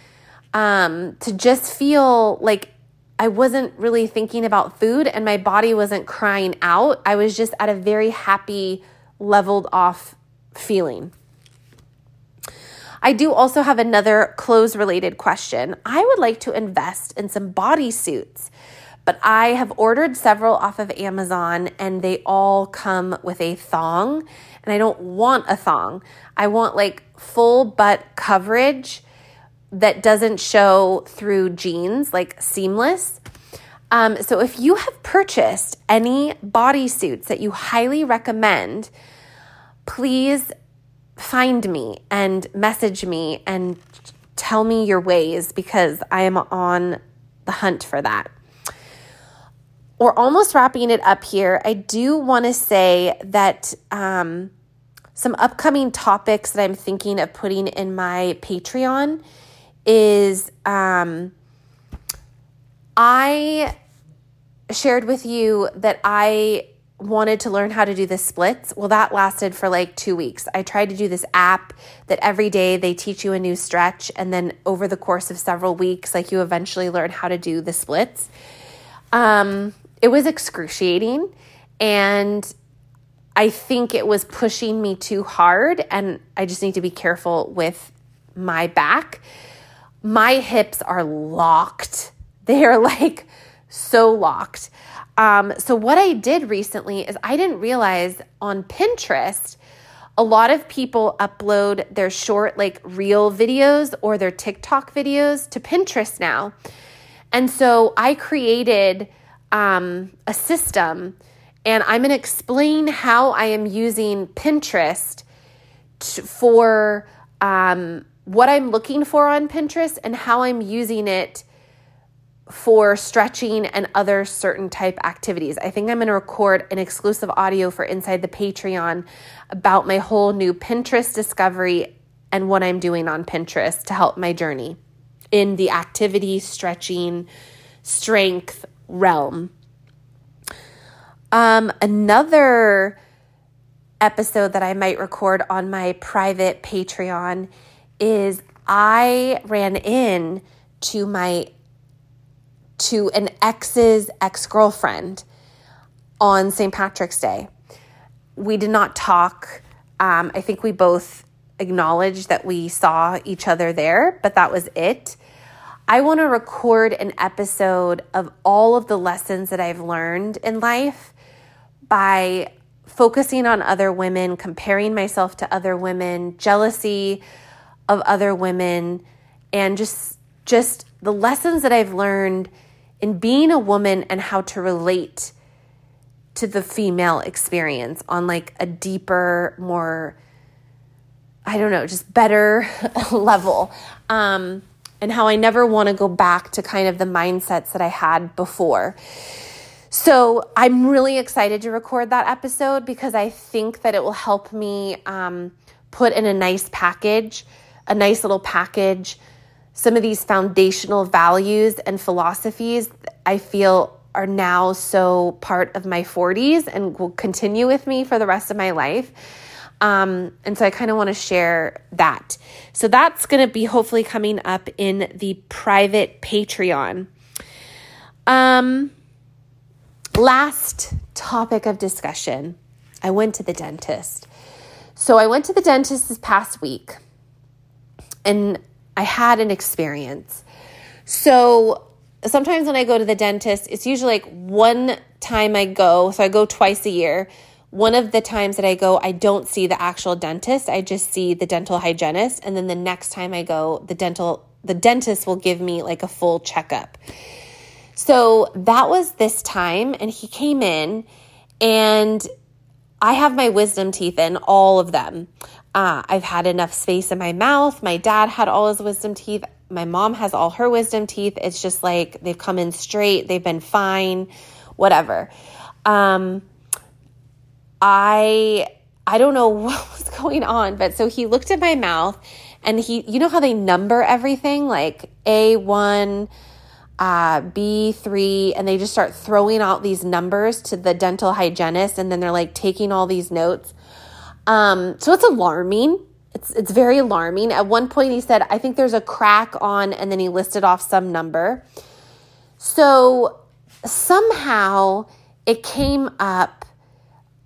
Um, to just feel like I wasn't really thinking about food and my body wasn't crying out. I was just at a very happy, leveled off feeling. I do also have another clothes related question. I would like to invest in some bodysuits. But I have ordered several off of Amazon and they all come with a thong. And I don't want a thong. I want like full butt coverage that doesn't show through jeans, like seamless. Um, so if you have purchased any bodysuits that you highly recommend, please find me and message me and tell me your ways because I am on the hunt for that we're almost wrapping it up here. I do want to say that um, some upcoming topics that I'm thinking of putting in my Patreon is um, I shared with you that I wanted to learn how to do the splits. Well, that lasted for like two weeks. I tried to do this app that every day they teach you a new stretch, and then over the course of several weeks, like you eventually learn how to do the splits. Um, it was excruciating and I think it was pushing me too hard and I just need to be careful with my back. My hips are locked. They are like so locked. Um, so, what I did recently is I didn't realize on Pinterest, a lot of people upload their short, like reel videos or their TikTok videos to Pinterest now. And so I created um, a system, and I'm going to explain how I am using Pinterest for um, what I'm looking for on Pinterest and how I'm using it for stretching and other certain type activities. I think I'm going to record an exclusive audio for Inside the Patreon about my whole new Pinterest discovery and what I'm doing on Pinterest to help my journey in the activity, stretching, strength realm. Um, another episode that I might record on my private Patreon is I ran in to my to an ex's ex-girlfriend on St. Patrick's Day. We did not talk. Um, I think we both acknowledged that we saw each other there, but that was it. I want to record an episode of all of the lessons that I've learned in life by focusing on other women, comparing myself to other women, jealousy of other women, and just just the lessons that I've learned in being a woman and how to relate to the female experience on like a deeper, more I don't know, just better level. Um, and how I never want to go back to kind of the mindsets that I had before. So I'm really excited to record that episode because I think that it will help me um, put in a nice package, a nice little package, some of these foundational values and philosophies I feel are now so part of my 40s and will continue with me for the rest of my life. Um, and so I kind of want to share that. So that's going to be hopefully coming up in the private Patreon. Um, Last topic of discussion I went to the dentist. So I went to the dentist this past week and I had an experience. So sometimes when I go to the dentist, it's usually like one time I go, so I go twice a year. One of the times that I go, I don't see the actual dentist. I just see the dental hygienist and then the next time I go, the dental the dentist will give me like a full checkup. So that was this time, and he came in, and I have my wisdom teeth in, all of them. Uh, I've had enough space in my mouth. My dad had all his wisdom teeth. My mom has all her wisdom teeth. It's just like they've come in straight, they've been fine, whatever. Um, I I don't know what was going on, but so he looked at my mouth and he, you know how they number everything like A1, uh, B3, and they just start throwing out these numbers to the dental hygienist, and then they're like taking all these notes. Um, so it's alarming. It's, it's very alarming. At one point, he said, I think there's a crack on, and then he listed off some number. So somehow it came up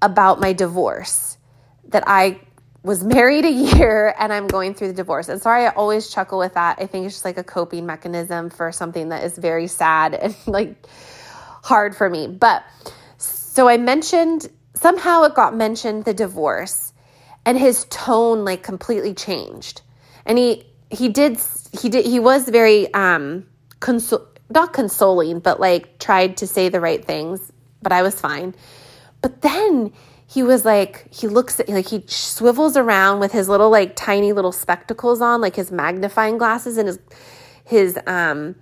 about my divorce that I was married a year and I'm going through the divorce. And sorry, I always chuckle with that. I think it's just like a coping mechanism for something that is very sad and like hard for me. But so I mentioned, somehow it got mentioned the divorce and his tone like completely changed. And he, he did, he did, he was very, um, consol- not consoling, but like tried to say the right things, but I was fine. But then he was like he looks at like he swivels around with his little like tiny little spectacles on like his magnifying glasses and his his um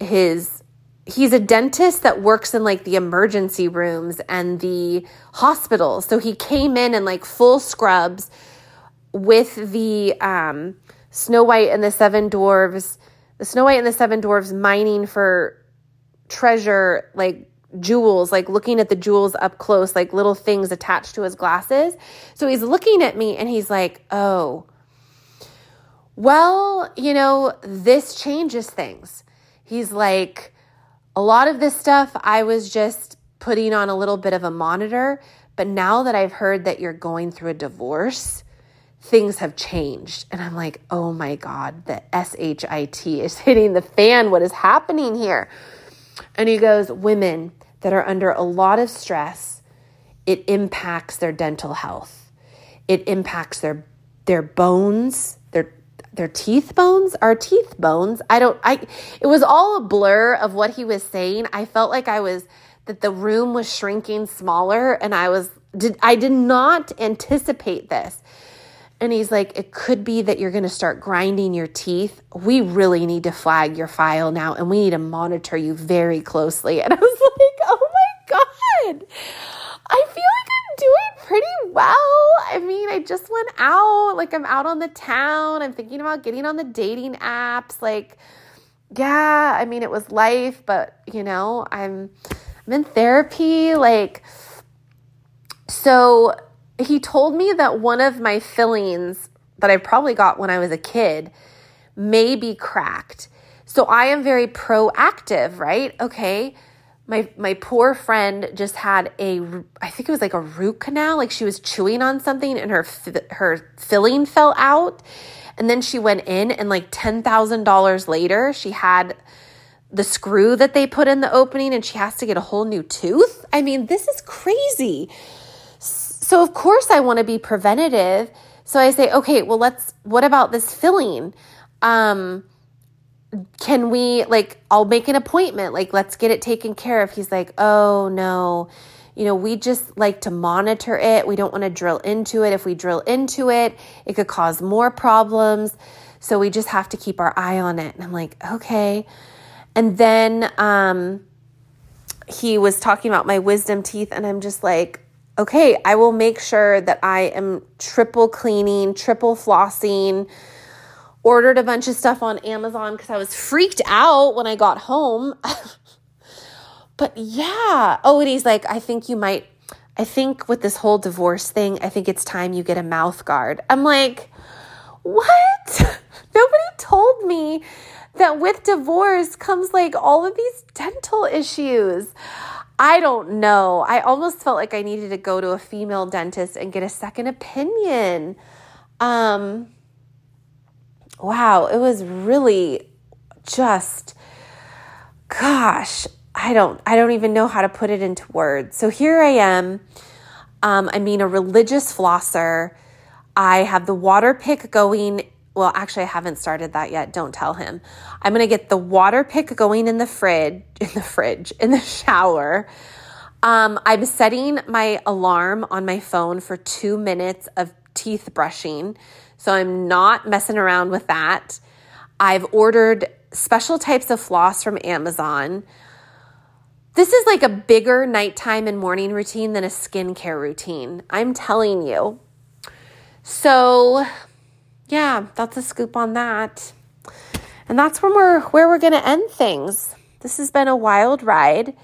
his he's a dentist that works in like the emergency rooms and the hospitals so he came in in like full scrubs with the um snow white and the seven dwarves the snow white and the seven dwarves mining for treasure like jewels, like looking at the jewels up close, like little things attached to his glasses. So he's looking at me and he's like, oh, well, you know, this changes things. He's like, a lot of this stuff I was just putting on a little bit of a monitor, but now that I've heard that you're going through a divorce, things have changed. And I'm like, oh my God, the SHIT is hitting the fan. What is happening here? And he goes, Women that are under a lot of stress, it impacts their dental health. It impacts their their bones, their teeth bones, our teeth bones. I don't I it was all a blur of what he was saying. I felt like I was that the room was shrinking smaller and I was did I did not anticipate this. And he's like, it could be that you're going to start grinding your teeth. We really need to flag your file now and we need to monitor you very closely. And I was like, oh my God, I feel like doing pretty well. I mean, I just went out, like, I'm out on the town. I'm thinking about getting on the dating apps. Like, yeah, I mean, it was life, but you know, I'm, I'm in therapy. Like, so he told me that one of my fillings that I probably got when I was a kid may be cracked. So I am very proactive, right? Okay. My my poor friend just had a I think it was like a root canal, like she was chewing on something and her her filling fell out. And then she went in and like $10,000 later, she had the screw that they put in the opening and she has to get a whole new tooth. I mean, this is crazy. So, of course, I want to be preventative. So I say, okay, well, let's, what about this filling? Um, can we, like, I'll make an appointment, like, let's get it taken care of. He's like, oh, no. You know, we just like to monitor it. We don't want to drill into it. If we drill into it, it could cause more problems. So we just have to keep our eye on it. And I'm like, okay. And then um, he was talking about my wisdom teeth, and I'm just like, okay, I will make sure that I am triple cleaning, triple flossing. Ordered a bunch of stuff on Amazon because I was freaked out when I got home. but yeah. Oh, and he's like, I think you might, I think with this whole divorce thing, I think it's time you get a mouth guard. I'm like, what? Nobody told me that with divorce comes like all of these dental issues. I don't know. I almost felt like I needed to go to a female dentist and get a second opinion. Um, wow, it was really just, gosh, I don't, I don't even know how to put it into words. So here I am. Um, I mean, a religious flosser. I have the water pick going well, actually, I haven't started that yet. Don't tell him. I'm going to get the water pick going in the fridge, in the fridge, in the shower. Um, I'm setting my alarm on my phone for two minutes of teeth brushing. So I'm not messing around with that. I've ordered special types of floss from Amazon. This is like a bigger nighttime and morning routine than a skincare routine. I'm telling you. So yeah, that's a scoop on that. And that's where we're where we're going to end things. This has been a wild ride.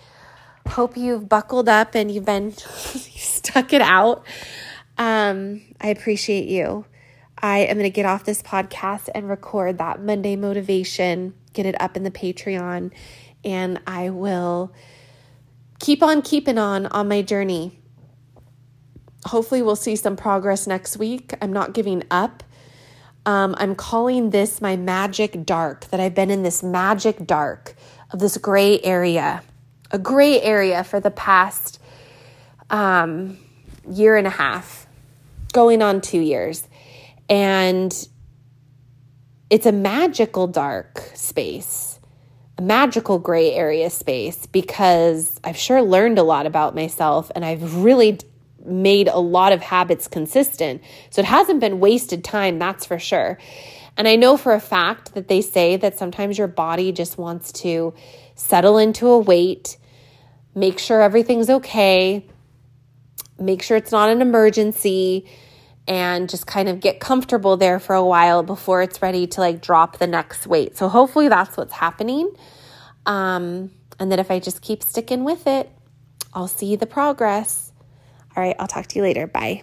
Hope you've buckled up and you've been stuck it out. Um, I appreciate you. I am going to get off this podcast and record that Monday motivation, get it up in the Patreon, and I will keep on keeping on on my journey. Hopefully, we'll see some progress next week. I'm not giving up. Um, I'm calling this my magic dark, that I've been in this magic dark of this gray area, a gray area for the past um, year and a half, going on two years. And it's a magical dark space, a magical gray area space, because I've sure learned a lot about myself and I've really made a lot of habits consistent. So it hasn't been wasted time, that's for sure. And I know for a fact that they say that sometimes your body just wants to settle into a weight, make sure everything's okay, make sure it's not an emergency, and just kind of get comfortable there for a while before it's ready to like drop the next weight. So hopefully that's what's happening. Um, and that if I just keep sticking with it, I'll see the progress. All right, I'll talk to you later. Bye.